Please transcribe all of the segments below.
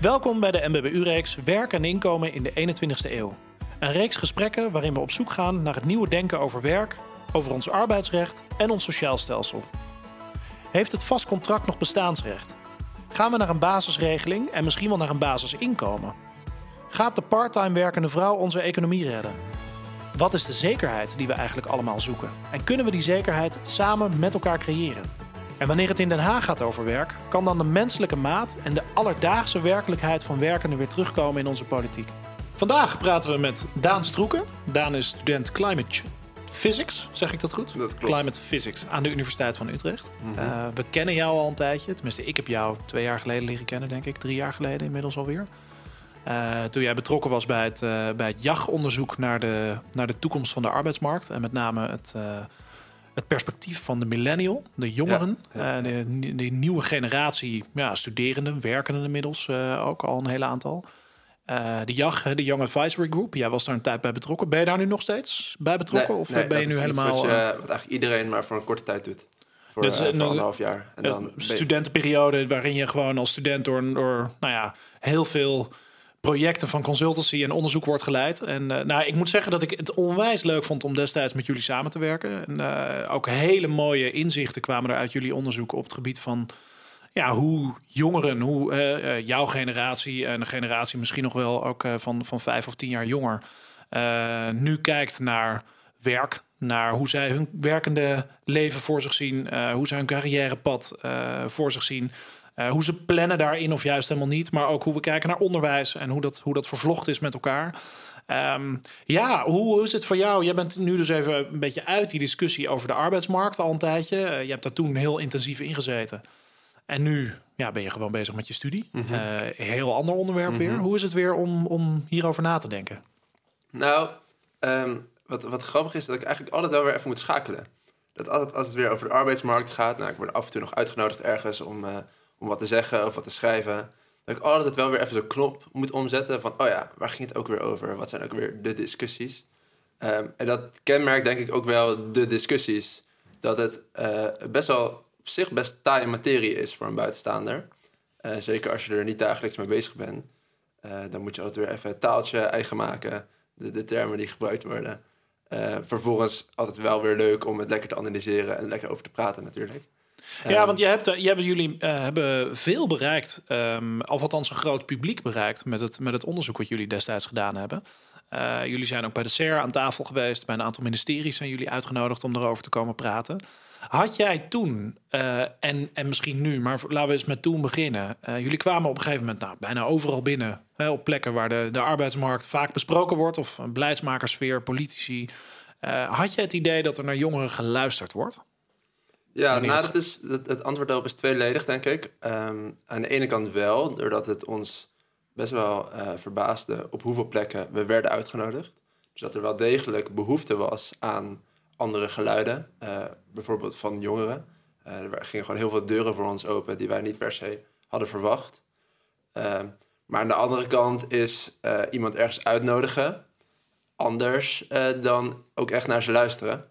Welkom bij de MBBU-reeks Werk en inkomen in de 21ste eeuw. Een reeks gesprekken waarin we op zoek gaan naar het nieuwe denken over werk, over ons arbeidsrecht en ons sociaal stelsel. Heeft het vast contract nog bestaansrecht? Gaan we naar een basisregeling en misschien wel naar een basisinkomen? Gaat de parttime werkende vrouw onze economie redden? Wat is de zekerheid die we eigenlijk allemaal zoeken? En kunnen we die zekerheid samen met elkaar creëren? En wanneer het in Den Haag gaat over werk, kan dan de menselijke maat en de alledaagse werkelijkheid van werkenden weer terugkomen in onze politiek. Vandaag praten we met Daan Stroeken. Daan is student Climate Physics, zeg ik dat goed? Dat klopt. Climate Physics aan de Universiteit van Utrecht. Uh, we kennen jou al een tijdje. Tenminste, ik heb jou twee jaar geleden leren kennen, denk ik. Drie jaar geleden inmiddels alweer. Uh, toen jij betrokken was bij het, uh, bij het JAG-onderzoek naar de, naar de toekomst van de arbeidsmarkt. En met name het, het perspectief van de millennial, de jongeren. Ja, ja. De, de, nieuwe generatie ja, studerenden, werkenden inmiddels ook al een hele aantal. de JAG, de Young Advisory Group, jij was daar een tijd bij betrokken. Ben je daar nu nog steeds bij betrokken? Nee, of nee, ben je nu helemaal... Wat, je, wat eigenlijk iedereen maar voor een korte tijd doet. Voor, dus, uh, voor anderhalf jaar. En dan studentenperiode waarin je gewoon als student door, door nou ja, heel veel projecten van consultancy en onderzoek wordt geleid. En uh, nou, ik moet zeggen dat ik het onwijs leuk vond om destijds met jullie samen te werken. En uh, ook hele mooie inzichten kwamen er uit jullie onderzoek op het gebied van ja, hoe jongeren, hoe uh, jouw generatie en een generatie misschien nog wel ook van, van vijf of tien jaar jonger, nu kijkt naar werk. Naar hoe zij hun werkende leven voor zich zien, hoe zij hun carrièrepad voor zich zien. Uh, hoe ze plannen daarin of juist helemaal niet. Maar ook hoe we kijken naar onderwijs en hoe dat, hoe dat vervlochten is met elkaar. Um, ja, hoe, hoe, is het voor jou? Jij bent nu dus even een beetje uit die discussie over de arbeidsmarkt al een tijdje. Uh, je hebt daar toen heel intensief in gezeten. En nu ja, ben je gewoon bezig met je studie. Mm -hmm. uh, heel ander onderwerp mm -hmm. weer. Hoe is het weer om, om hierover na te denken? Nou, um, wat, wat grappig is dat ik eigenlijk altijd wel weer even moet schakelen. Dat altijd als het weer over de arbeidsmarkt gaat... Nou, ik word af en toe nog uitgenodigd ergens om om wat te zeggen of wat te schrijven. Dat ik altijd wel weer even zo'n knop moet omzetten van, oh ja, waar ging het ook weer over? Wat zijn ook weer de discussies? Um, en dat kenmerkt denk ik ook wel de discussies. Dat het uh, best wel op zich best taaie materie is voor een buitenstaander. Uh, zeker als je er niet dagelijks mee bezig bent. Uh, dan moet je altijd weer even het taaltje eigen maken. De, de termen die gebruikt worden. vervolgens altijd wel weer leuk om het lekker te analyseren en lekker over te praten natuurlijk. Ja, want je hebt, je hebben, jullie uh, hebben veel bereikt, um, of althans een groot publiek bereikt met het, met het onderzoek wat jullie destijds gedaan hebben. Uh, jullie zijn ook bij de SER aan tafel geweest, bij een aantal ministeries zijn jullie uitgenodigd om erover te komen praten. Had jij toen, uh, en, en misschien nu, maar laten we eens met toen beginnen. jullie kwamen op een gegeven moment nou, bijna overal binnen, hè, op plekken waar de, de arbeidsmarkt vaak besproken wordt, of een beleidsmakersfeer, politici. had je het idee dat er naar jongeren geluisterd wordt? Ja, nou, dat is, het antwoord daarop is tweeledig, denk ik. Um, aan de ene kant wel, doordat het ons best wel uh, verbaasde op hoeveel plekken we werden uitgenodigd. Dus dat er wel degelijk behoefte was aan andere geluiden, uh, bijvoorbeeld van jongeren. Uh, er gingen gewoon heel veel deuren voor ons open die wij niet per se hadden verwacht. Ehm, maar aan de andere kant is iemand ergens uitnodigen anders dan ook echt naar ze luisteren.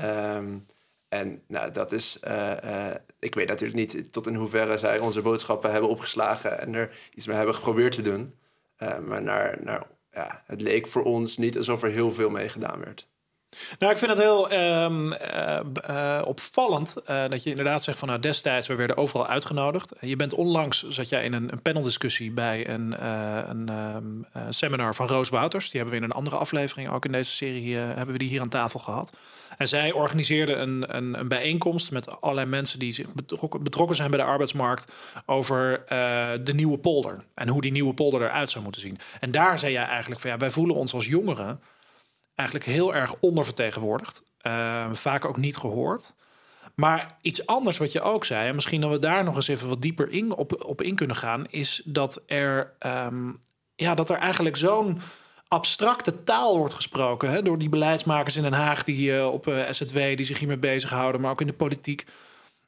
Um, en nou, dat is. Uh, uh, ik weet natuurlijk niet tot in hoeverre zij onze boodschappen hebben opgeslagen en er iets mee hebben geprobeerd te doen. Uh, maar naar, ja, het leek voor ons niet alsof er heel veel mee gedaan werd. Nou, ik vind het heel um, uh, uh, opvallend uh, dat je inderdaad zegt van nou destijds we werden overal uitgenodigd. Je bent onlangs zat jij in een, een paneldiscussie bij een, een um, seminar van Roos Wouters. Die hebben we in een andere aflevering ook in deze serie hebben we die hier aan tafel gehad. En zij organiseerde een, een, een bijeenkomst met allerlei mensen die zich betrokken, betrokken zijn bij de arbeidsmarkt over de nieuwe polder en hoe die nieuwe polder eruit zou moeten zien. En daar zei jij eigenlijk van ja wij voelen ons als jongeren eigenlijk heel erg ondervertegenwoordigd. Uh, vaak ook niet gehoord. Maar iets anders wat je ook zei, en misschien dat we daar nog eens even wat dieper in, op, op in kunnen gaan, is dat er, um, ja, dat er eigenlijk zo'n abstracte taal wordt gesproken hè, door die beleidsmakers in Den Haag die uh, op uh, SZW die zich hiermee bezighouden, maar ook in de politiek.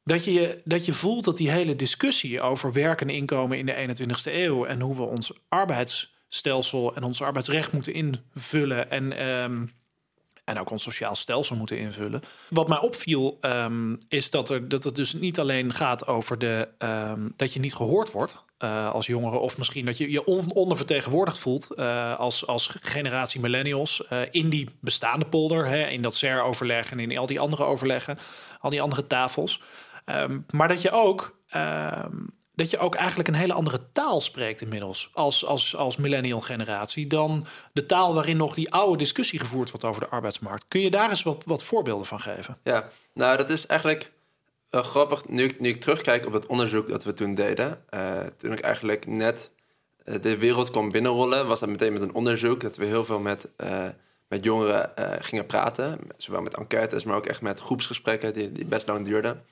Dat je, dat je voelt dat die hele discussie over werk en inkomen in de 21ste eeuw en hoe we ons arbeids stelsel en ons arbeidsrecht moeten invullen en, um, en ook ons sociaal stelsel moeten invullen. Wat mij opviel um, is dat, er, dat het dus niet alleen gaat over de, um, dat je niet gehoord wordt uh, als jongere, of misschien dat je je on ondervertegenwoordigd voelt uh, als, als generatie millennials uh, in die bestaande polder, hè, in dat CER-overleg en in al die andere overleggen, al die andere tafels. Maar dat je ook dat je ook eigenlijk een hele andere taal spreekt inmiddels als, als, als millennial generatie dan de taal waarin nog die oude discussie gevoerd wordt over de arbeidsmarkt. Kun je daar eens wat, wat voorbeelden van geven? Ja, nou dat is eigenlijk wel grappig. Nu ik, nu ik terugkijk op het onderzoek dat we toen deden, uh, toen ik eigenlijk net uh, de wereld kwam binnenrollen, was dat meteen met een onderzoek dat we heel veel met, met jongeren gingen praten. Zowel met enquêtes, maar ook echt met groepsgesprekken die, die best lang duurden.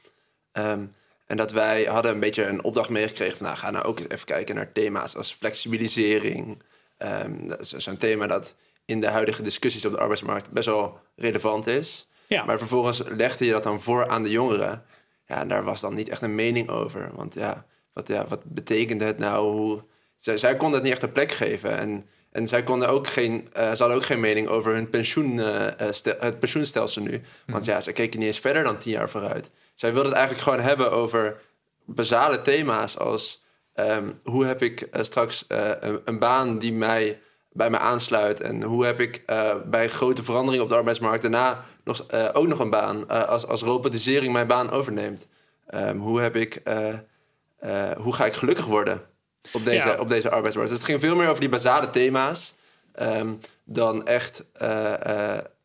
Um, en dat wij hadden een beetje een opdracht meegekregen van... nou, ga nou ook even kijken naar thema's als flexibilisering. Um, dat is zo'n thema dat in de huidige discussies op de arbeidsmarkt best wel relevant is. Ja. Maar vervolgens legde je dat dan voor aan de jongeren. Ja, en daar was dan niet echt een mening over. Want ja, wat, ja, wat betekende het nou? Hoe... Zij, zij konden het niet echt een plek geven. En, en zij konden ook geen, uh, ze hadden ook geen mening over hun pensioen, uh, stel, het pensioenstelsel nu. Want mhm. ja, ze keken niet eens verder dan tien jaar vooruit. Zij wilde het eigenlijk gewoon hebben over basale thema's als um, hoe heb ik uh, straks een, een, baan die mij bij mij aansluit en hoe heb ik bij grote veranderingen op de arbeidsmarkt daarna nog, ook nog een baan als, als robotisering mijn baan overneemt. Um, hoe heb ik, hoe ga ik gelukkig worden op deze, op deze arbeidsmarkt? Dus het ging veel meer over die basale thema's um, dan echt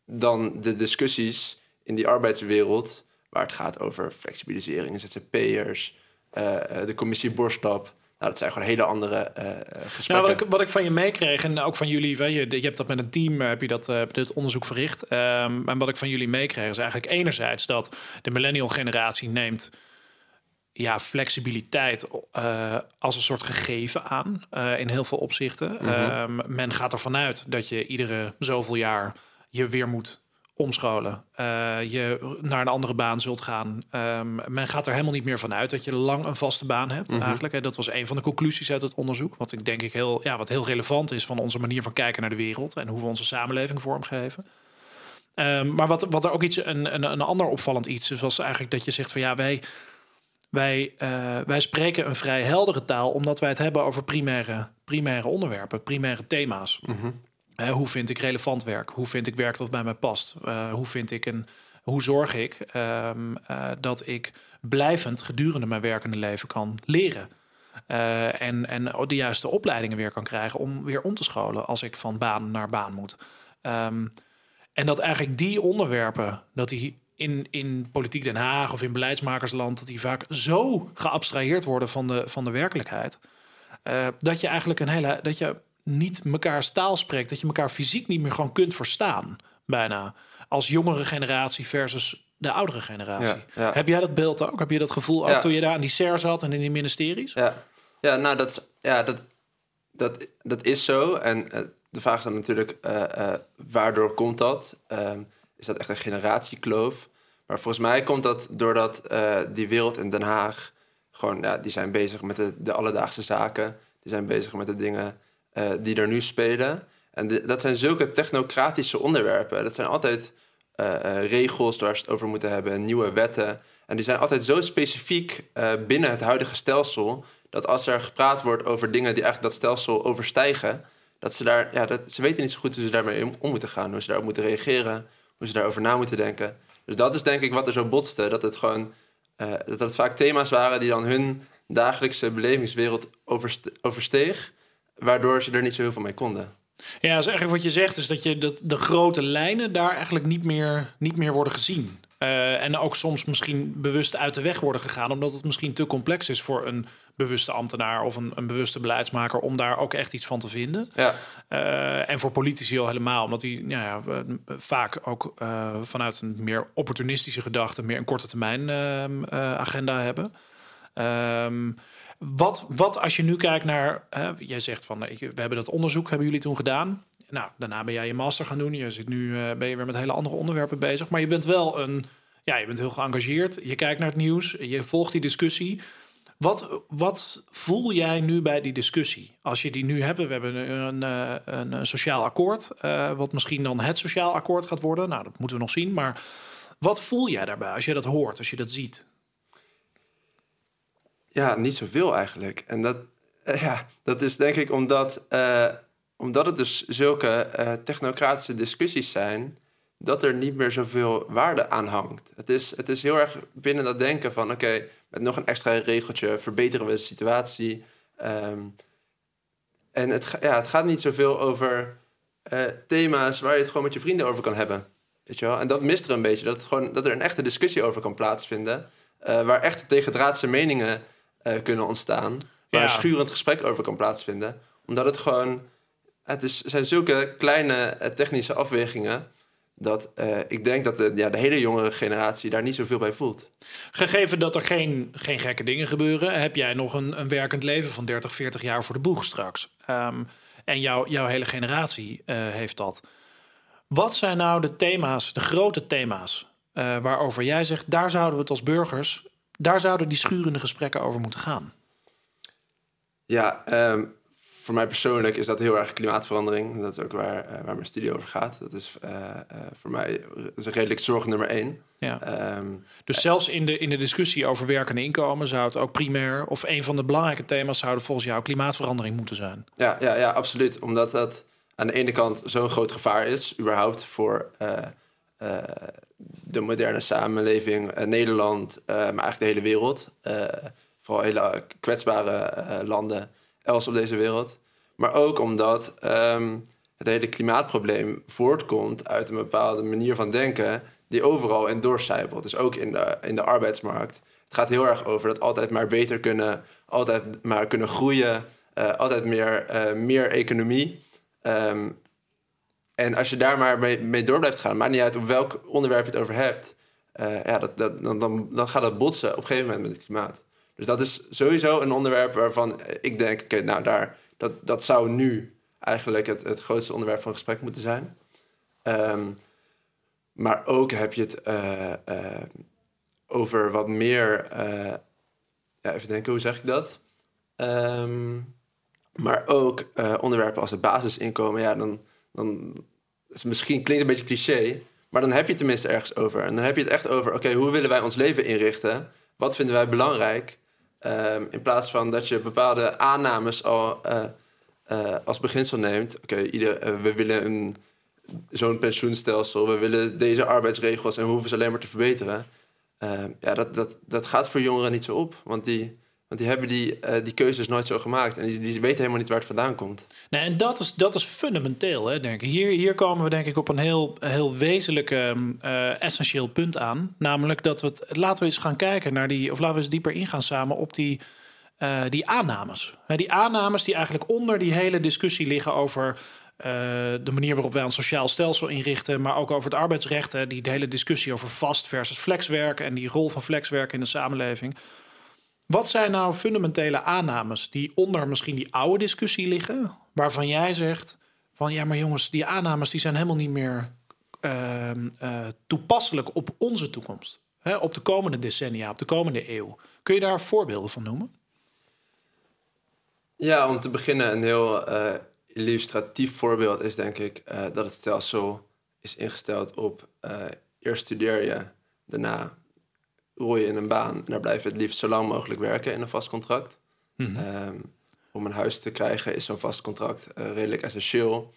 dan de discussies in die arbeidswereld waar het gaat over flexibilisering, ZZP'ers, uh, de commissie Borstap. Nou, dat zijn gewoon hele andere uh, gesprekken. Nou, wat, ik, wat ik van je meekreeg en ook van jullie, je, je hebt dat met een team, heb je dat, dit onderzoek verricht. Um, en wat ik van jullie meekreeg is eigenlijk enerzijds dat de millennial generatie neemt ja, flexibiliteit uh, als een soort gegeven aan uh, in heel veel opzichten. Mm -hmm. um, men gaat ervan uit dat je iedere zoveel jaar je weer moet omscholen, uh, je naar een andere baan zult gaan. Um, men gaat er helemaal niet meer van uit dat je lang een vaste baan hebt. Mm -hmm. Eigenlijk, dat was een van de conclusies uit het onderzoek. Wat ik denk ik heel, ja, wat heel relevant is van onze manier van kijken naar de wereld en hoe we onze samenleving vormgeven. Um, maar wat, wat er ook iets, een, een, een ander opvallend iets is, was eigenlijk dat je zegt van ja, wij, wij, uh, wij spreken een vrij heldere taal, omdat wij het hebben over primaire, primaire onderwerpen, primaire thema's. Mm -hmm hoe vind ik relevant werk? Hoe vind ik werk dat bij mij past? Uh, hoe vind ik een, hoe zorg ik um, uh, dat ik blijvend gedurende mijn werkende leven kan leren? En, en de juiste opleidingen weer kan krijgen om weer om te scholen als ik van baan naar baan moet. Um, en dat eigenlijk die onderwerpen, dat die in, in politiek Den Haag of in beleidsmakersland, dat die vaak zo geabstraheerd worden van de, van de werkelijkheid. dat je eigenlijk een hele. Dat je niet mekaars taal spreekt. Dat je elkaar fysiek niet meer gewoon kunt verstaan. Bijna. Als jongere generatie versus de oudere generatie. Heb jij dat beeld ook? Heb je dat gevoel ook toen je daar aan die SER zat en in die ministeries? Ja, ja nou dat, ja, dat, dat, dat is zo. En uh, de vraag is dan natuurlijk, uh, uh, waardoor komt dat? Ehm, is dat echt een generatiekloof? Maar volgens mij komt dat doordat die wereld in Den Haag... gewoon, ja, die zijn bezig met de, alledaagse zaken. Die zijn bezig met de dingen uh, die er nu spelen. En dat zijn zulke technocratische onderwerpen. Dat zijn altijd uh, regels waar ze het over moeten hebben, nieuwe wetten. En die zijn altijd zo specifiek binnen het huidige stelsel. Dat als er gepraat wordt over dingen die eigenlijk dat stelsel overstijgen, dat ze daar, ja, dat, ze weten niet zo goed hoe ze daarmee om moeten gaan, hoe ze daarop moeten reageren, hoe ze daarover na moeten denken. Dus dat is denk ik wat er zo botste. Dat het gewoon dat het vaak thema's waren die dan hun dagelijkse belevingswereld oversteeg waardoor ze er niet zo heel veel mee konden. Ja, dus eigenlijk wat je zegt is dat, je, dat de grote lijnen daar eigenlijk niet meer, niet meer worden gezien. Uh, en ook soms misschien bewust uit de weg worden gegaan, omdat het misschien te complex is voor een bewuste ambtenaar of een, een bewuste beleidsmaker om daar ook echt iets van te vinden. Ja. Uh, en voor politici al helemaal, omdat die nou ja, vaak ook uh, vanuit een meer opportunistische gedachte, meer een korte termijn ehm, agenda hebben. Um, wat, wat als je nu kijkt naar, hè, jij zegt van, we hebben dat onderzoek, hebben jullie toen gedaan. Nou, daarna ben jij je master gaan doen. Je zit nu, ben je weer met hele andere onderwerpen bezig. Maar je bent wel een, ja, je bent heel geëngageerd. Je kijkt naar het nieuws, je volgt die discussie. Wat, wat voel jij nu bij die discussie? Als je die nu hebt, we hebben een, een, een sociaal akkoord, wat misschien dan het sociaal akkoord gaat worden. Nou, dat moeten we nog zien. Maar wat voel jij daarbij als je dat hoort, als je dat ziet? Ja, niet zoveel eigenlijk. En dat, ja, dat is denk ik omdat, omdat het dus zulke technocratische discussies zijn dat er niet meer zoveel waarde aan hangt. Het is, het is heel erg binnen dat denken van... oké, met nog een extra regeltje verbeteren we de situatie. Ehm, en het, ja, het gaat niet zoveel over uh, thema's... waar je het gewoon met je vrienden over kan hebben. Weet je wel? En dat mist er een beetje. Dat, gewoon, dat er een echte discussie over kan plaatsvinden... Uh, waar echt tegendraadse meningen uh, kunnen ontstaan... waar een schurend gesprek over kan plaatsvinden. Omdat het gewoon... Het is, zijn zulke kleine technische afwegingen dat uh, ik denk dat de, ja, de hele jongere generatie daar niet zoveel bij voelt. Gegeven dat er geen, geen gekke dingen gebeuren, heb jij nog een, een werkend leven van 30, 40 jaar voor de boeg straks. Um, en jou, jouw hele generatie uh, heeft dat. Wat zijn nou de thema's, de grote thema's, uh, waarover jij zegt, daar zouden we het als burgers, daar zouden die schurende gesprekken over moeten gaan? Ja, um, voor mij persoonlijk is dat heel erg klimaatverandering. Dat is ook waar, uh, waar mijn studie over gaat. Dat is uh, uh, voor mij is een redelijk zorg nummer één. Ja. Um, dus zelfs in de, in de discussie over werk en inkomen zou het ook primair of een van de belangrijke thema's zouden volgens jou klimaatverandering moeten zijn. Ja, ja, ja absoluut. Omdat dat aan de ene kant zo'n groot gevaar is, überhaupt voor de moderne samenleving, Nederland, maar eigenlijk de hele wereld. vooral hele kwetsbare landen else op deze wereld. Maar ook omdat um, het hele klimaatprobleem voortkomt uit een bepaalde manier van denken die overal in doorcijpelt. Dus ook in de, in de arbeidsmarkt. Het gaat heel erg over dat altijd maar beter kunnen, altijd maar kunnen groeien, uh, altijd meer, uh, meer economie. Um, en als je daar maar mee, mee, door blijft gaan, maakt niet uit op welk onderwerp je het over hebt, uh, ja, dat, dat, dan, dan, dan gaat dat botsen op een gegeven moment met het klimaat. Dus dat is sowieso een onderwerp waarvan ik denk, oké, nou daar, dat, dat zou nu eigenlijk het, het grootste onderwerp van gesprek moeten zijn. Um, maar ook heb je het uh, uh, over wat meer, uh, ja, even denken, hoe zeg ik dat? Um, maar ook onderwerpen als het basisinkomen, ja, dan, dan is misschien klinkt een beetje cliché, maar dan heb je het tenminste ergens over. En dan heb je het echt over, oké, hoe willen wij ons leven inrichten? Wat vinden wij belangrijk? Um, in plaats van dat je bepaalde aannames al uh, uh, als beginsel neemt. Oké, uh, we willen zo'n pensioenstelsel, we willen deze arbeidsregels en we hoeven ze alleen maar te verbeteren. Um, ja, dat, dat, dat gaat voor jongeren niet zo op, want die want die hebben die, uh, die keuzes nooit zo gemaakt. En die, die weten helemaal niet waar het vandaan komt. Nee, en dat is, dat is fundamenteel, hè, denk ik. Hier, hier komen we denk ik op een heel, heel wezenlijk, uh, essentieel punt aan. Namelijk dat we het... Laten we eens gaan kijken naar die... Of laten we eens dieper ingaan samen op die, uh, die aannames. die aannames die eigenlijk onder die hele discussie liggen over... De manier waarop wij een sociaal stelsel inrichten, maar ook over het arbeidsrecht. Hè, die hele discussie over vast versus flexwerk en die rol van flexwerk in de samenleving. Wat zijn nou fundamentele aannames die onder misschien die oude discussie liggen, waarvan jij zegt van ja, maar jongens, die aannames die zijn helemaal niet meer uh, uh, toepasselijk op onze toekomst, hè, op de komende decennia, op de komende eeuw. Kun je daar voorbeelden van noemen? Ja, om te beginnen een heel uh, illustratief voorbeeld is denk ik dat het stelsel is ingesteld op eerst studeer je, daarna rol je in een baan en daar blijf je het liefst zo lang mogelijk werken in een vast contract. Mm -hmm. om een huis te krijgen is zo'n vast contract uh, redelijk essentieel.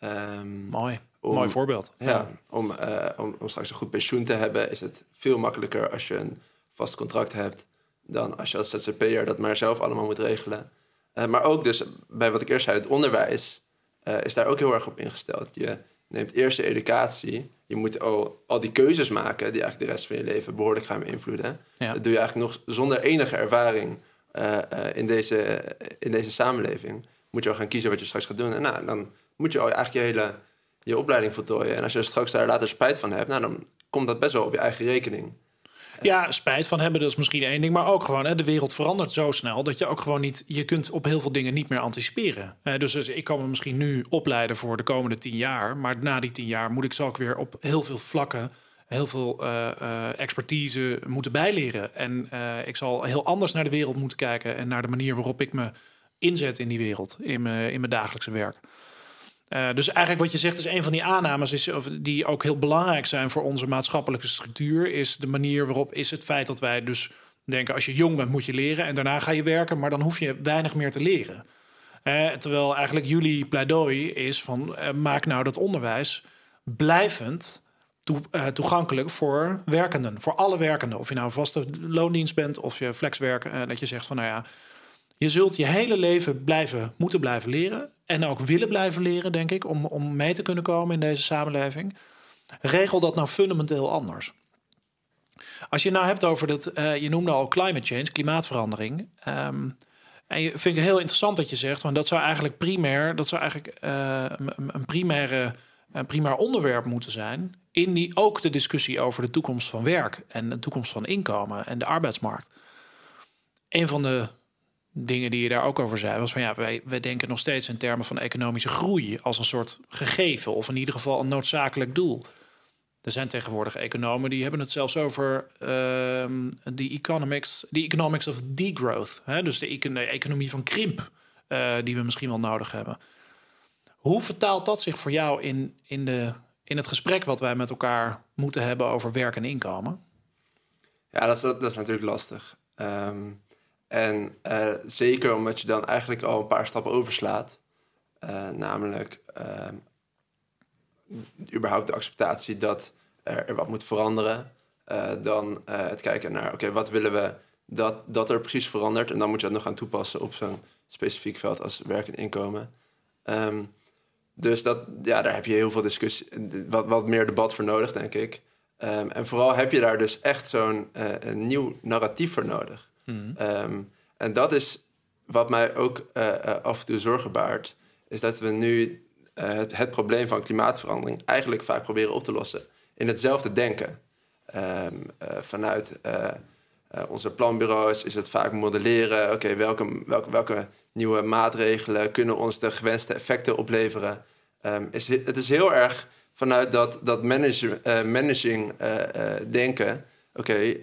Um, Mooi. Om, Mooi voorbeeld. Ja, Om, uh, om, om, straks een goed pensioen te hebben, is het veel makkelijker als je een vast contract hebt dan als je als ZZP'er dat maar zelf allemaal moet regelen. Uh, maar ook dus bij wat ik eerst zei, het onderwijs is daar ook heel erg op ingesteld. Je neemt eerst je educatie je moet al, al die keuzes maken die eigenlijk de rest van je leven behoorlijk gaan beïnvloeden. Dat doe je eigenlijk nog zonder enige ervaring uh, uh, in, deze, in deze samenleving. Moet je al gaan kiezen wat je straks gaat doen. En nou, dan moet je al eigenlijk je hele je opleiding voltooien. En als je er straks daar later spijt van hebt, nou, dan komt dat best wel op je eigen rekening. Ja, spijt van hebben, dat is misschien één ding. Maar ook gewoon, hè, de wereld verandert zo snel dat je ook gewoon niet, je kunt op heel veel dingen niet meer anticiperen. dus, dus ik kan me misschien nu opleiden voor de komende tien jaar. Maar na die tien jaar moet ik zo ook weer op heel veel vlakken heel veel expertise moeten bijleren. En ik zal heel anders naar de wereld moeten kijken en naar de manier waarop ik me inzet in die wereld, in mijn, in mijn dagelijkse werk. Uh, dus eigenlijk wat je zegt is een van die aannames is, die ook heel belangrijk zijn voor onze maatschappelijke structuur, is de manier waarop is het feit dat wij dus denken als je jong bent moet je leren en daarna ga je werken, maar dan hoef je weinig meer te leren. Uh, terwijl eigenlijk jullie pleidooi is van uh, maak nou dat onderwijs blijvend toe, toegankelijk voor werkenden, voor alle werkenden. Of je nou vaste loondienst bent of je flexwerk, dat je zegt van nou ja, je zult je hele leven blijven, moeten blijven leren. En ook willen blijven leren, denk ik, om, om mee te kunnen komen in deze samenleving. Regel dat nou fundamenteel anders. Als je nou hebt over dat, uh, je noemde al climate change, klimaatverandering. Um, en je vind ik heel interessant dat je zegt, want dat zou eigenlijk primair, dat zou eigenlijk uh, een, primaire, een primair onderwerp moeten zijn. In die ook de discussie over de toekomst van werk en de toekomst van inkomen en de arbeidsmarkt. Een van de dingen die je daar ook over zei, was van ja, wij, wij denken nog steeds in termen van economische groei als een soort gegeven of in ieder geval een noodzakelijk doel. Er zijn tegenwoordig economen die hebben het zelfs over uh, de economics, the economics of degrowth, hè? dus de, economie van krimp uh, die we misschien wel nodig hebben. Hoe vertaalt dat zich voor jou in, in, de, in het gesprek wat wij met elkaar moeten hebben over werk en inkomen? Ja, dat is, dat is natuurlijk lastig. Um, en uh, zeker omdat je dan eigenlijk al een paar stappen overslaat. Uh, namelijk uh, überhaupt de acceptatie dat er, wat moet veranderen. Eh, dan het kijken naar, oké, wat willen we dat, dat er precies verandert. En dan moet je dat nog gaan toepassen op zo'n specifiek veld als werk en inkomen. Um, dus dat, ja, daar heb je heel veel discussie, wat, wat meer debat voor nodig, denk ik. Um, en vooral heb je daar dus echt zo'n nieuw narratief voor nodig. Um, en dat is wat mij ook uh, af en toe zorgen baart, is dat we nu uh, het, probleem van klimaatverandering eigenlijk vaak proberen op te lossen in hetzelfde denken. Um, vanuit onze planbureaus is het vaak modelleren, oké, welke, welke, welke nieuwe maatregelen kunnen ons de gewenste effecten opleveren. Um, is, het is heel erg vanuit dat, dat manage, managing denken, oké,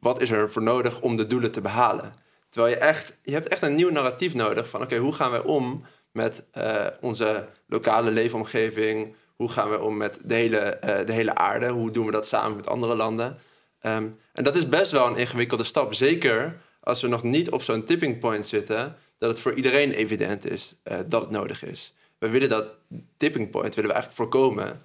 wat is er voor nodig om de doelen te behalen? Terwijl je echt, je hebt echt een nieuw narratief nodig van oké, hoe gaan wij om met uh, onze lokale leefomgeving? Hoe gaan we om met de hele, uh, de hele aarde? Hoe doen we dat samen met andere landen? Um, en dat is best wel een ingewikkelde stap. Zeker als we nog niet op zo'n tipping point zitten, dat het voor iedereen evident is uh, dat het nodig is. We willen dat tipping point willen we eigenlijk voorkomen,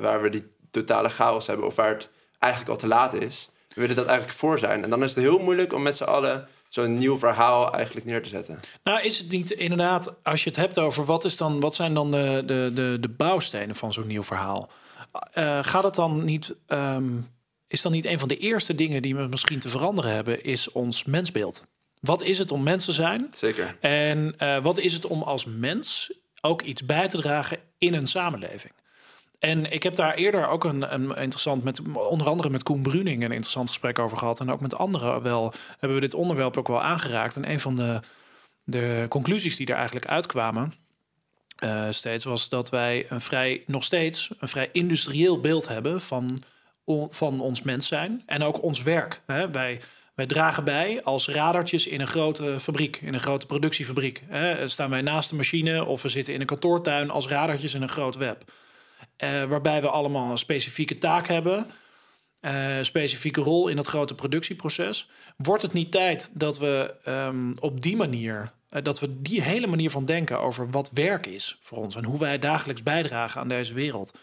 waar we die totale chaos hebben of waar het eigenlijk al te laat is. We willen dat eigenlijk voor zijn. En dan is het heel moeilijk om met z'n allen zo'n nieuw verhaal eigenlijk neer te zetten. Nou, is het niet inderdaad, als je het hebt over wat, is dan, wat zijn dan de, de, de, de bouwstenen van zo'n nieuw verhaal? Uh, gaat het dan niet, um, is dan niet een van de eerste dingen die we misschien te veranderen hebben, is ons mensbeeld? Wat is het om mens te zijn? Zeker. En uh, wat is het om als mens ook iets bij te dragen in een samenleving? En ik heb daar eerder ook een, een interessant, met, onder andere met Koen Bruning, een interessant gesprek over gehad. En ook met anderen wel hebben we dit onderwerp ook wel aangeraakt. En een van de, de conclusies die er eigenlijk uitkwamen. Uh, steeds was dat wij een vrij, nog steeds een vrij industrieel beeld hebben van, van ons mens zijn en ook ons werk. Hè? Wij, wij dragen bij als radertjes in een grote fabriek, in een grote productiefabriek. Hè? Staan wij naast de machine of we zitten in een kantoortuin als radertjes in een groot web. Uh, waarbij we allemaal een specifieke taak hebben. Uh, specifieke rol in dat grote productieproces. Wordt het niet tijd dat we um, op die manier, uh, dat we die hele manier van denken over wat werk is voor ons en hoe wij dagelijks bijdragen aan deze wereld,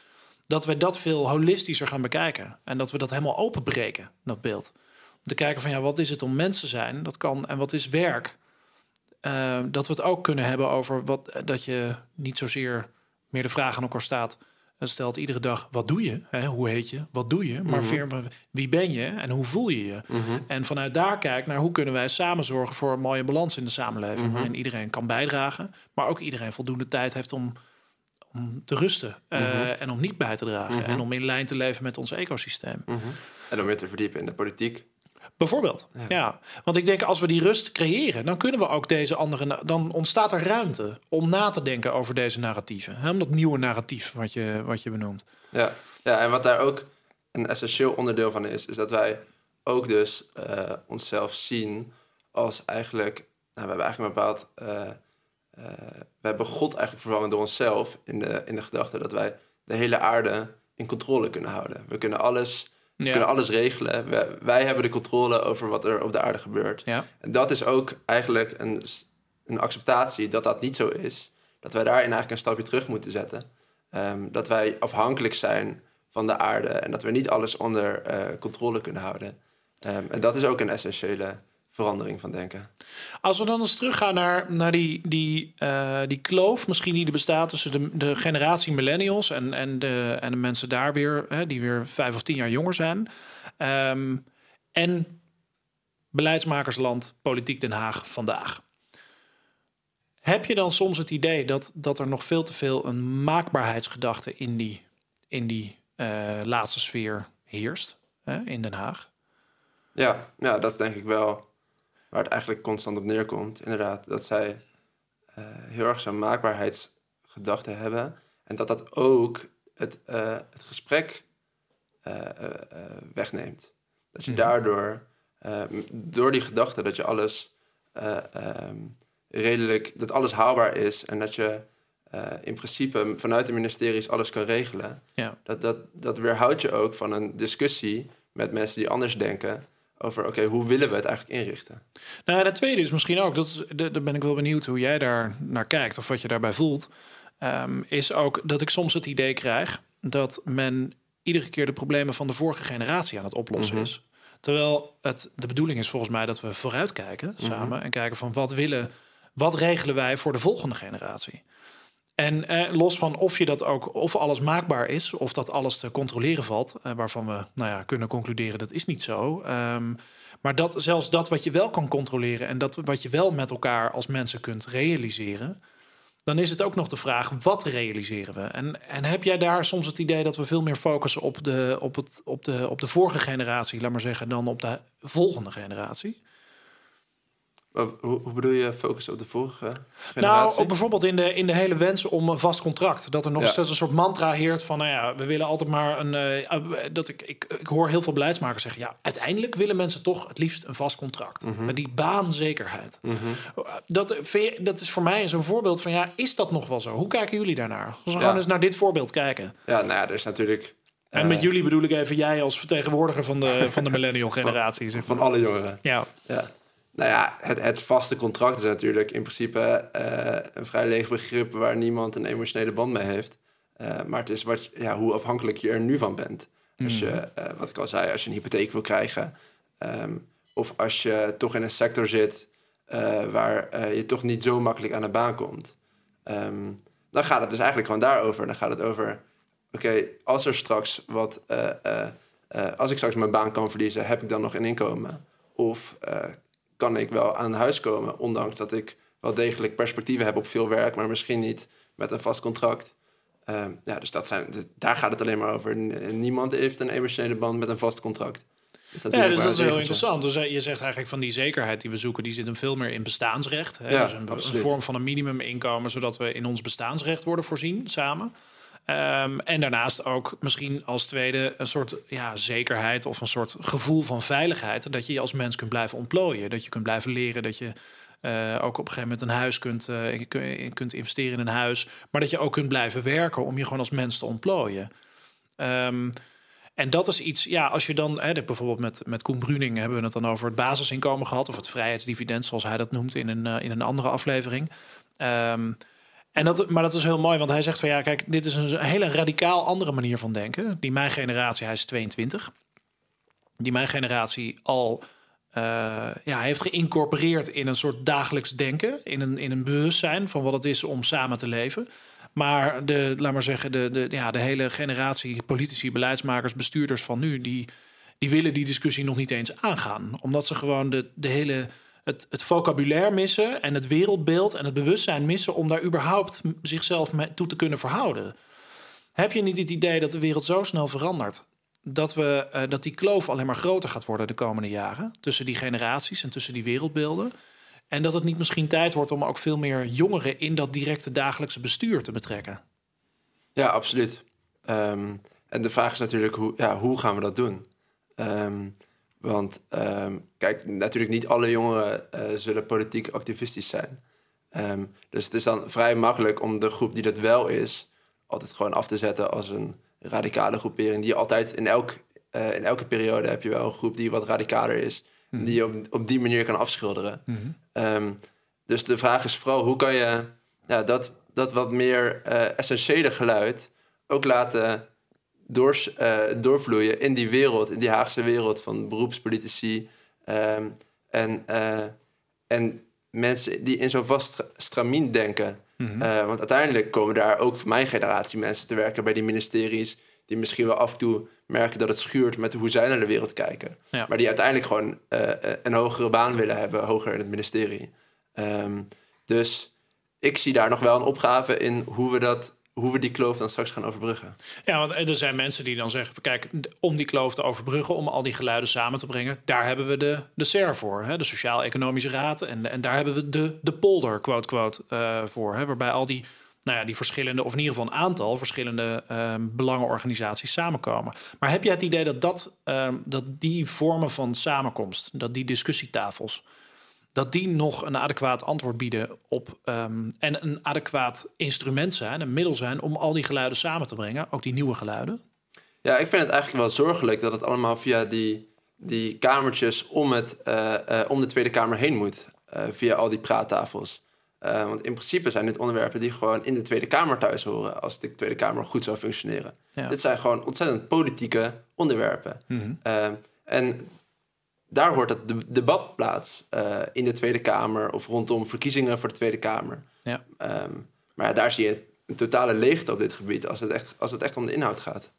dat we dat veel holistischer gaan bekijken en dat we dat helemaal openbreken, dat beeld. Om te kijken van ja, wat is het om mensen te zijn, dat kan en wat is werk. Dat we het ook kunnen hebben over wat dat je niet zozeer meer de vraag aan elkaar staat stelt iedere dag, wat doe je? Hè? Hoe heet je? Wat doe je? Maar mm wie ben je en hoe voel je je? Mhm. En vanuit daar kijk naar hoe kunnen wij samen zorgen voor een mooie balans in de samenleving. Mhm. En iedereen kan bijdragen, maar ook iedereen voldoende tijd heeft om, om te rusten uh, en om niet bij te dragen. En om in lijn te leven met ons ecosysteem. En om weer te verdiepen in de politiek. Bijvoorbeeld, ja. Want ik denk als we die rust creëren, dan kunnen we ook deze andere. Dan ontstaat er ruimte om na te denken over deze narratieven. Hè? Om dat nieuwe narratief wat je, wat je benoemt. Ja. ja, en wat daar ook een essentieel onderdeel van is, is dat wij ook dus uh, onszelf zien als eigenlijk, nou, we hebben eigenlijk bepaald, uh, we hebben God eigenlijk vervangen door onszelf in de, in de gedachte dat wij de hele aarde in controle kunnen houden. We kunnen alles, we kunnen alles regelen. wij hebben de controle over wat er op de aarde gebeurt. Ja. En dat is ook eigenlijk een, een acceptatie dat dat niet zo is. Dat wij daarin eigenlijk een stapje terug moeten zetten. Um, dat wij afhankelijk zijn van de aarde en dat we niet alles onder uh, controle kunnen houden. Um, en dat is ook een essentiële verandering van denken. Als we dan eens teruggaan naar, naar die, die, uh, die kloof, misschien die er bestaat tussen de, de generatie millennials en, en, de, en de mensen daar weer, hè, die weer vijf of tien jaar jonger zijn. Um, en beleidsmakersland, politiek Den Haag vandaag. Heb je dan soms het idee dat, dat er nog veel te veel een maakbaarheidsgedachte in die, in die uh, laatste sfeer heerst hè, in Den Haag? Ja, ja, dat is denk ik wel waar het eigenlijk constant op neerkomt. Inderdaad, dat zij uh, heel erg zo'n maakbaarheidsgedachte hebben. En dat dat ook het, uh, het gesprek wegneemt. Dat je mm daardoor, door die gedachte dat je alles um, redelijk, dat alles haalbaar is en dat je in principe vanuit de ministeries alles kan regelen. Ja. Dat, dat, dat weerhoudt je ook van een discussie met mensen die anders denken over oké, hoe willen we het eigenlijk inrichten? Nou, en het tweede is misschien ook, dat, daar ben ik wel benieuwd hoe jij daar naar kijkt of wat je daarbij voelt, um, is ook dat ik soms het idee krijg dat men iedere keer de problemen van de vorige generatie aan het oplossen mhm. is. Terwijl het de bedoeling is volgens mij dat we vooruitkijken samen mhm. en kijken van wat willen wat regelen wij voor de volgende generatie? En eh, los van of je dat ook, of alles maakbaar is, of dat alles te controleren valt, eh, waarvan we nou ja, kunnen concluderen dat is niet zo. Um, maar dat zelfs dat wat je wel kan controleren en dat wat je wel met elkaar als mensen kunt realiseren, dan is het ook nog de vraag: wat realiseren we? En, en heb jij daar soms het idee dat we veel meer focussen op de, op, het, op, de, op de vorige generatie, laat maar zeggen, dan op de volgende generatie? Hoe, hoe, bedoel je focus op de vorige generatie? Nou, bijvoorbeeld in de, in de hele wens om een vast contract. Dat er nog steeds een soort mantra heert van... nou ja, we willen altijd maar een... Uh, dat ik, ik, ik hoor heel veel beleidsmakers zeggen... ja, uiteindelijk willen mensen toch het liefst een vast contract. Mhm. Met die baanzekerheid. Mm dat, dat is voor mij zo'n voorbeeld van... ja, is dat nog wel zo? Hoe kijken jullie daarnaar? Als we ja. gewoon eens naar dit voorbeeld kijken. Ja, nou ja, er is natuurlijk... En met eh, jullie bedoel ik even jij als vertegenwoordiger van de, van de millennial generatie. van, van alle jongeren. Ja. ja. Nou ja, het, het, vaste contract is natuurlijk in principe uh, een vrij leeg begrip waar niemand een emotionele band mee heeft. Uh, maar het is wat, ja, hoe afhankelijk je er nu van bent. Als je, uh, wat ik al zei, als je een hypotheek wil krijgen, um, of als je toch in een sector zit waar je toch niet zo makkelijk aan de baan komt, um, dan gaat het dus eigenlijk gewoon daarover. Dan gaat het over, oké, als er straks wat, als ik straks mijn baan kan verliezen, heb ik dan nog een inkomen? Of kan ik wel aan huis komen. Ondanks dat ik wel degelijk perspectieven heb op veel werk, maar misschien niet met een vast contract. Ehm, ja, dus dat zijn, daar gaat het alleen maar over. Niemand heeft een emotionele band met een vast contract. Dus dat ja, dus dat is heel interessant. Dus eh, je zegt eigenlijk van die zekerheid die we zoeken, die zit hem veel meer in bestaansrecht. Hè? Ja, dus een, een, vorm van een minimuminkomen, zodat we in ons bestaansrecht worden voorzien samen. Um, en daarnaast ook misschien als tweede een soort ja, zekerheid of een soort gevoel van veiligheid. Dat je je als mens kunt blijven ontplooien. Dat je kunt blijven leren. Dat je uh, ook op een gegeven moment een huis kunt, uh, kunt investeren in een huis. Maar dat je ook kunt blijven werken om je gewoon als mens te ontplooien. Um, en dat is iets, ja, als je dan, hè, bijvoorbeeld met, met Koen Bruning hebben we het dan over het basisinkomen gehad, of het vrijheidsdividend, zoals hij dat noemt in een, uh, in een andere aflevering. Um, en dat, maar dat is heel mooi, want hij zegt van ja, kijk, dit is een hele radicaal andere manier van denken. Die mijn generatie, hij is 22, die mijn generatie al uh, ja, heeft geïncorporeerd in een soort dagelijks denken, in een, in een bewustzijn van wat het is om samen te leven. Maar de, laat maar zeggen, de, de, ja, de hele generatie politici, beleidsmakers, bestuurders van nu, die, die willen die discussie nog niet eens aangaan. Omdat ze gewoon de, de hele het, het vocabulaire missen en het wereldbeeld en het bewustzijn missen om daar überhaupt zichzelf toe te kunnen verhouden. Heb je niet het idee dat de wereld zo snel verandert? Dat, we, uh, dat die kloof alleen maar groter gaat worden de komende jaren. Tussen die generaties en tussen die wereldbeelden. En dat het niet misschien tijd wordt om ook veel meer jongeren in dat directe dagelijkse bestuur te betrekken. Ja, absoluut. Um, en de vraag is natuurlijk, hoe, ja, hoe gaan we dat doen? Ehm, want um, kijk, natuurlijk niet alle jongeren uh, zullen politiek activistisch zijn. Um, dus het is dan vrij makkelijk om de groep die dat wel is, altijd gewoon af te zetten als een radicale groepering. Die altijd in, elk, uh, in elke periode heb je wel een groep die wat radicaler is. Mm. Die je op, op die manier kan afschilderen. Mm -hmm. dus de vraag is vooral, hoe kan je ja, dat, dat wat meer uh, essentiële geluid ook laten door, uh, doorvloeien in die wereld, in die Haagse wereld van beroepspolitici. Um, en, uh, en mensen die in zo'n vast stramien denken. Mm -hmm. uh, want uiteindelijk komen daar ook voor mijn generatie mensen te werken bij die ministeries. Die misschien wel af en toe merken dat het schuurt met hoe zij naar de wereld kijken. Ja. Maar die uiteindelijk gewoon een hogere baan willen hebben, hoger in het ministerie. Um, dus ik zie daar nog wel een opgave in hoe we dat hoe we die kloof dan straks gaan overbruggen. Ja, want er zijn mensen die dan zeggen: kijk, om die kloof te overbruggen, om al die geluiden samen te brengen, daar hebben we de, de SER voor, hè, de Sociaal-Economische Raad. En, en daar hebben we de, de polder, quote, quote, uh, voor. Hè, waarbij al die, nou ja, die verschillende, of in ieder geval een aantal verschillende uh, belangenorganisaties samenkomen. Maar heb jij het idee dat, dat, uh, dat die vormen van samenkomst, dat die discussietafels, dat die nog een adequaat antwoord bieden op um, en een adequaat instrument zijn, een middel zijn om al die geluiden samen te brengen, ook die nieuwe geluiden? Ja, ik vind het eigenlijk wel zorgelijk dat het allemaal via die, die kamertjes om, het, uh, uh, om de Tweede Kamer heen moet, uh, via al die praattafels. want in principe zijn dit onderwerpen die gewoon in de Tweede Kamer thuis horen, als de Tweede Kamer goed zou functioneren. Ja. Dit zijn gewoon ontzettend politieke onderwerpen. Mm -hmm. en daar hoort het debat plaats uh, in de Tweede Kamer of rondom verkiezingen voor de Tweede Kamer. Ja. Um, maar ja, daar zie je een totale leegte op dit gebied als het echt, als het echt om de inhoud gaat.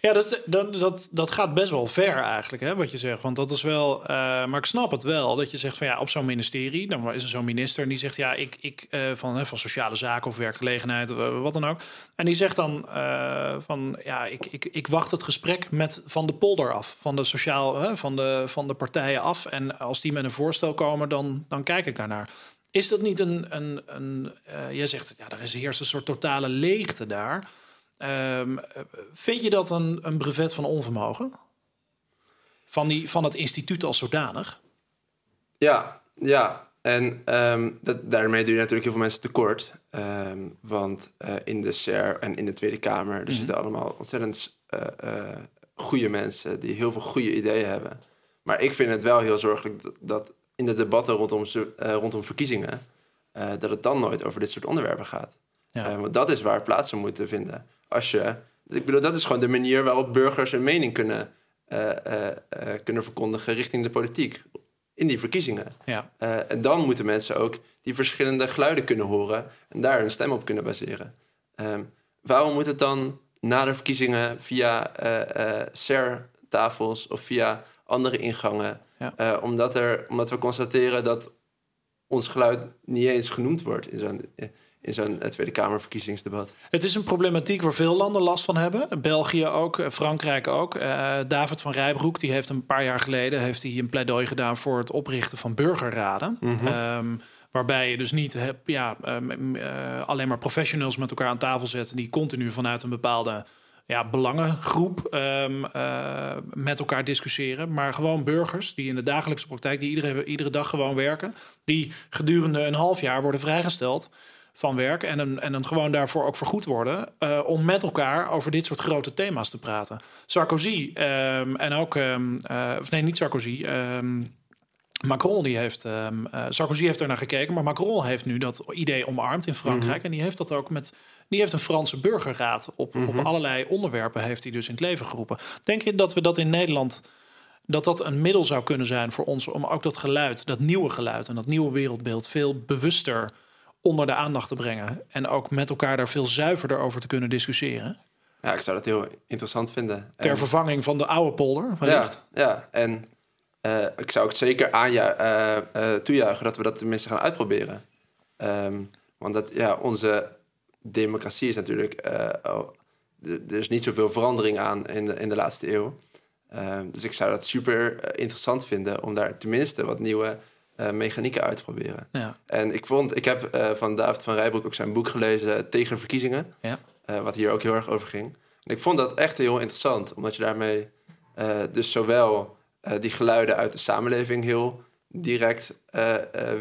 Ja, dat, dat, dat, gaat best wel ver eigenlijk, hè, wat je zegt. Want dat is wel, uh, maar ik snap het wel, dat je zegt van ja, op zo'n ministerie, dan is er zo'n minister en die zegt ja, ik, ik uh, van, van sociale zaken of werkgelegenheid, wat dan ook. En die zegt dan van ja, ik, ik, ik wacht het gesprek met van de polder af, van de sociaal, van, de, van de partijen af. En als die met een voorstel komen, dan, dan kijk ik daarnaar. Is dat niet een, een, een jij zegt ja, er is heerst een soort totale leegte daar. Um, vind je dat een, een brevet van onvermogen? Van, die, van het instituut als zodanig? Ja, ja. En um, dat, daarmee doe je natuurlijk heel veel mensen tekort. Um, want uh, in de SER en in de Tweede Kamer... er mm -hmm. zitten allemaal ontzettend uh, uh, goede mensen... die heel veel goede ideeën hebben. Maar ik vind het wel heel zorgelijk dat, dat in de debatten rondom, rondom verkiezingen... dat het dan nooit over dit soort onderwerpen gaat. Ja. want dat is waar plaatsen moeten vinden als je. Ik bedoel, dat is gewoon de manier waarop burgers een mening kunnen, uh, uh, kunnen verkondigen richting de politiek. In die verkiezingen. Ja. en dan moeten mensen ook die verschillende geluiden kunnen horen en daar hun stem op kunnen baseren. Um, waarom moet het dan na de verkiezingen via SER-tafels of via andere ingangen? Ja. omdat, er, omdat we constateren dat ons geluid niet eens genoemd wordt in zo'n in zo'n eh, Tweede Kamerverkiezingsdebat. Het is een problematiek waar veel landen last van hebben. België ook, eh, Frankrijk ook. Uh, David van Rijbroek die heeft een paar jaar geleden heeft hij een pleidooi gedaan voor het oprichten van burgerraden. Mm um, waarbij je dus niet hebt, ja, um, uh, alleen maar professionals met elkaar aan tafel zet die continu vanuit een bepaalde ja, belangengroep um, uh, met elkaar discussiëren. Maar gewoon burgers die in de dagelijkse praktijk, die iedere, iedere dag gewoon werken, die gedurende een half jaar worden vrijgesteld van werk en een, en een gewoon daarvoor ook vergoed worden uh, om met elkaar over dit soort grote thema's te praten. Sarkozy um, en ook, um, uh, of nee, niet Sarkozy. Um, Macron die heeft, uh, Sarkozy heeft er naar gekeken, maar Macron heeft nu dat idee omarmd in Frankrijk mm en die heeft dat ook met, die heeft een Franse burgerraad op, mm -hmm. op mhm. allerlei onderwerpen heeft hij dus in het leven geroepen. Denk je dat we dat in Nederland dat dat een middel zou kunnen zijn voor ons om ook dat geluid, dat nieuwe geluid en dat nieuwe wereldbeeld veel bewuster onder de aandacht te brengen. En ook met elkaar daar veel zuiverder over te kunnen discussiëren. Ja, ik zou dat heel interessant vinden. Ter vervanging van de oude polder. ja, ja, en uh, ik zou ook zeker aan uh, uh, toejuichen dat we dat tenminste gaan uitproberen. Um, want dat, ja, onze democratie is natuurlijk. Oh, er is niet zoveel verandering aan in de, in de laatste eeuw. Um, dus ik zou dat super interessant vinden om daar tenminste wat nieuwe uh, mechanieken uit te proberen. Ja. En ik vond, ik heb uh, van David van Rijbroek ook zijn boek gelezen Tegen verkiezingen. Ja. Uh, wat hier ook heel erg over ging. En ik vond dat echt heel interessant, omdat je daarmee dus zowel die geluiden uit de samenleving heel direct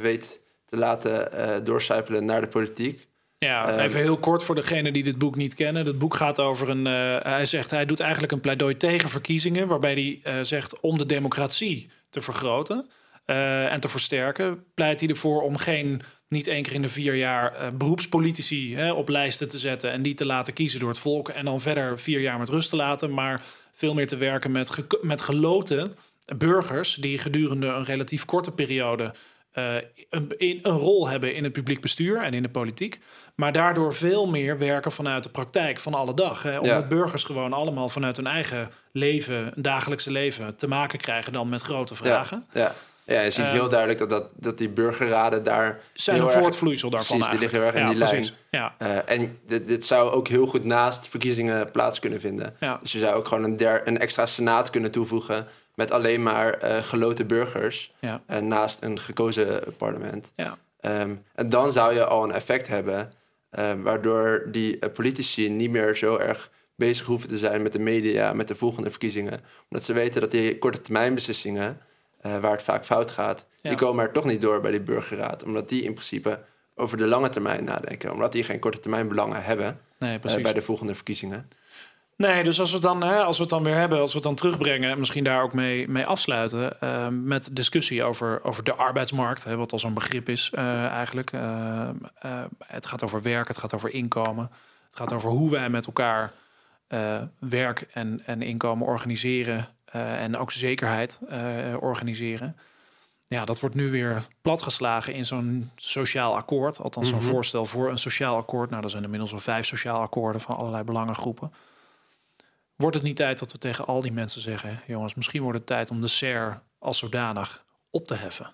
weet te laten doorcijpelen naar de politiek. Ja, ehm, even heel kort voor degene die dit boek niet kennen. Het boek gaat over een. Uh, hij zegt hij doet eigenlijk een pleidooi tegen verkiezingen, waarbij hij uh, zegt om de democratie te vergroten uh, en te versterken, pleit hij ervoor om geen niet één keer in de vier jaar beroepspolitici hè, op lijsten te zetten en die te laten kiezen door het volk en dan verder vier jaar met rust te laten, maar veel meer te werken met, ge met geloten burgers die gedurende een relatief korte periode uh, een, een, rol hebben in het publiek bestuur en in de politiek. Maar daardoor veel meer werken vanuit de praktijk van alle dag. Hè, omdat burgers gewoon allemaal vanuit hun eigen leven, dagelijkse leven, te maken krijgen dan met grote vragen. Ja, ja. Ja je ziet heel ehm, duidelijk dat, dat, dat die burgerraden daar. zijn een voortvloeisel daarvan. Precies, die liggen heel erg in die lijn. Ja. Uh, en dit, dit, zou ook heel goed naast verkiezingen plaats kunnen vinden. Dus je zou ook gewoon een, der, een extra senaat kunnen toevoegen met alleen maar uh, geloten burgers ja. uh, naast een gekozen parlement. Ja. Um, en dan zou je al een effect hebben, uh, waardoor die politici niet meer zo erg bezig hoeven te zijn met de media, met de volgende verkiezingen. Omdat ze weten dat die korte termijn beslissingen, waar het vaak fout gaat, ja. die komen er toch niet door bij die burgerraad. Omdat die in principe over de lange termijn nadenken. Omdat die geen korte termijn belangen hebben nee, bij de volgende verkiezingen. Nee, dus als we, het dan, hè, als we het dan weer hebben, als we het dan terugbrengen... en misschien daar ook mee, mee afsluiten... Uh, met discussie over, over de arbeidsmarkt... Hè, wat al zo'n begrip is uh, eigenlijk. Uh, het gaat over werk, het gaat over inkomen. Het gaat over hoe wij met elkaar werk en, en inkomen organiseren... en ook zekerheid organiseren. Ja, dat wordt nu weer platgeslagen in zo'n sociaal akkoord. Althans, zo'n mm voorstel voor een sociaal akkoord. Nou, er zijn inmiddels al vijf sociaal akkoorden... van allerlei belangengroepen... Wordt het niet tijd dat we tegen al die mensen zeggen: jongens, misschien wordt het tijd om de SER als zodanig op te heffen?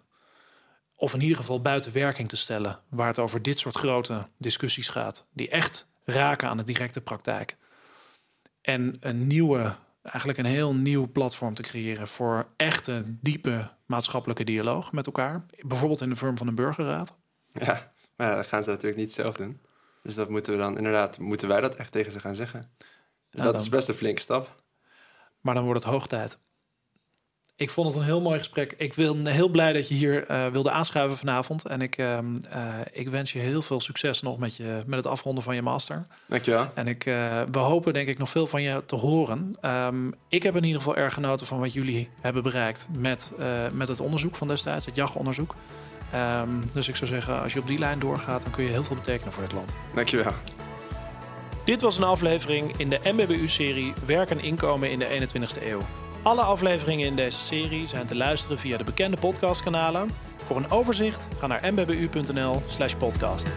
Of in ieder geval buiten werking te stellen, waar het over dit soort grote discussies gaat, die echt raken aan de directe praktijk. En een nieuwe, eigenlijk een heel nieuw platform te creëren voor echte, diepe maatschappelijke dialoog met elkaar. Bijvoorbeeld in de vorm van een burgerraad. Ja, maar dat gaan ze natuurlijk niet zelf doen. Dus dat moeten we dan inderdaad, moeten wij dat echt tegen ze gaan zeggen. Dus dat is best een flinke stap. Maar dan wordt het hoog tijd. Ik vond het een heel mooi gesprek. Ik ben heel blij dat je hier uh, wilde aanschuiven vanavond. En ik, uh, uh, ik wens je heel veel succes nog met, je, met het afronden van je master. Dankjewel. En ik, we hopen denk ik nog veel van je te horen. Um, ik heb in ieder geval erg genoten van wat jullie hebben bereikt met, met het onderzoek van destijds, het jachtonderzoek. Um, dus ik zou zeggen, als je op die lijn doorgaat, dan kun je heel veel betekenen voor het land. Dankjewel. Dit was een aflevering in de MBBU-serie Werk en Inkomen in de 21ste eeuw. Alle afleveringen in deze serie zijn te luisteren via de bekende podcastkanalen. Voor een overzicht ga naar mbbu.nl/podcast.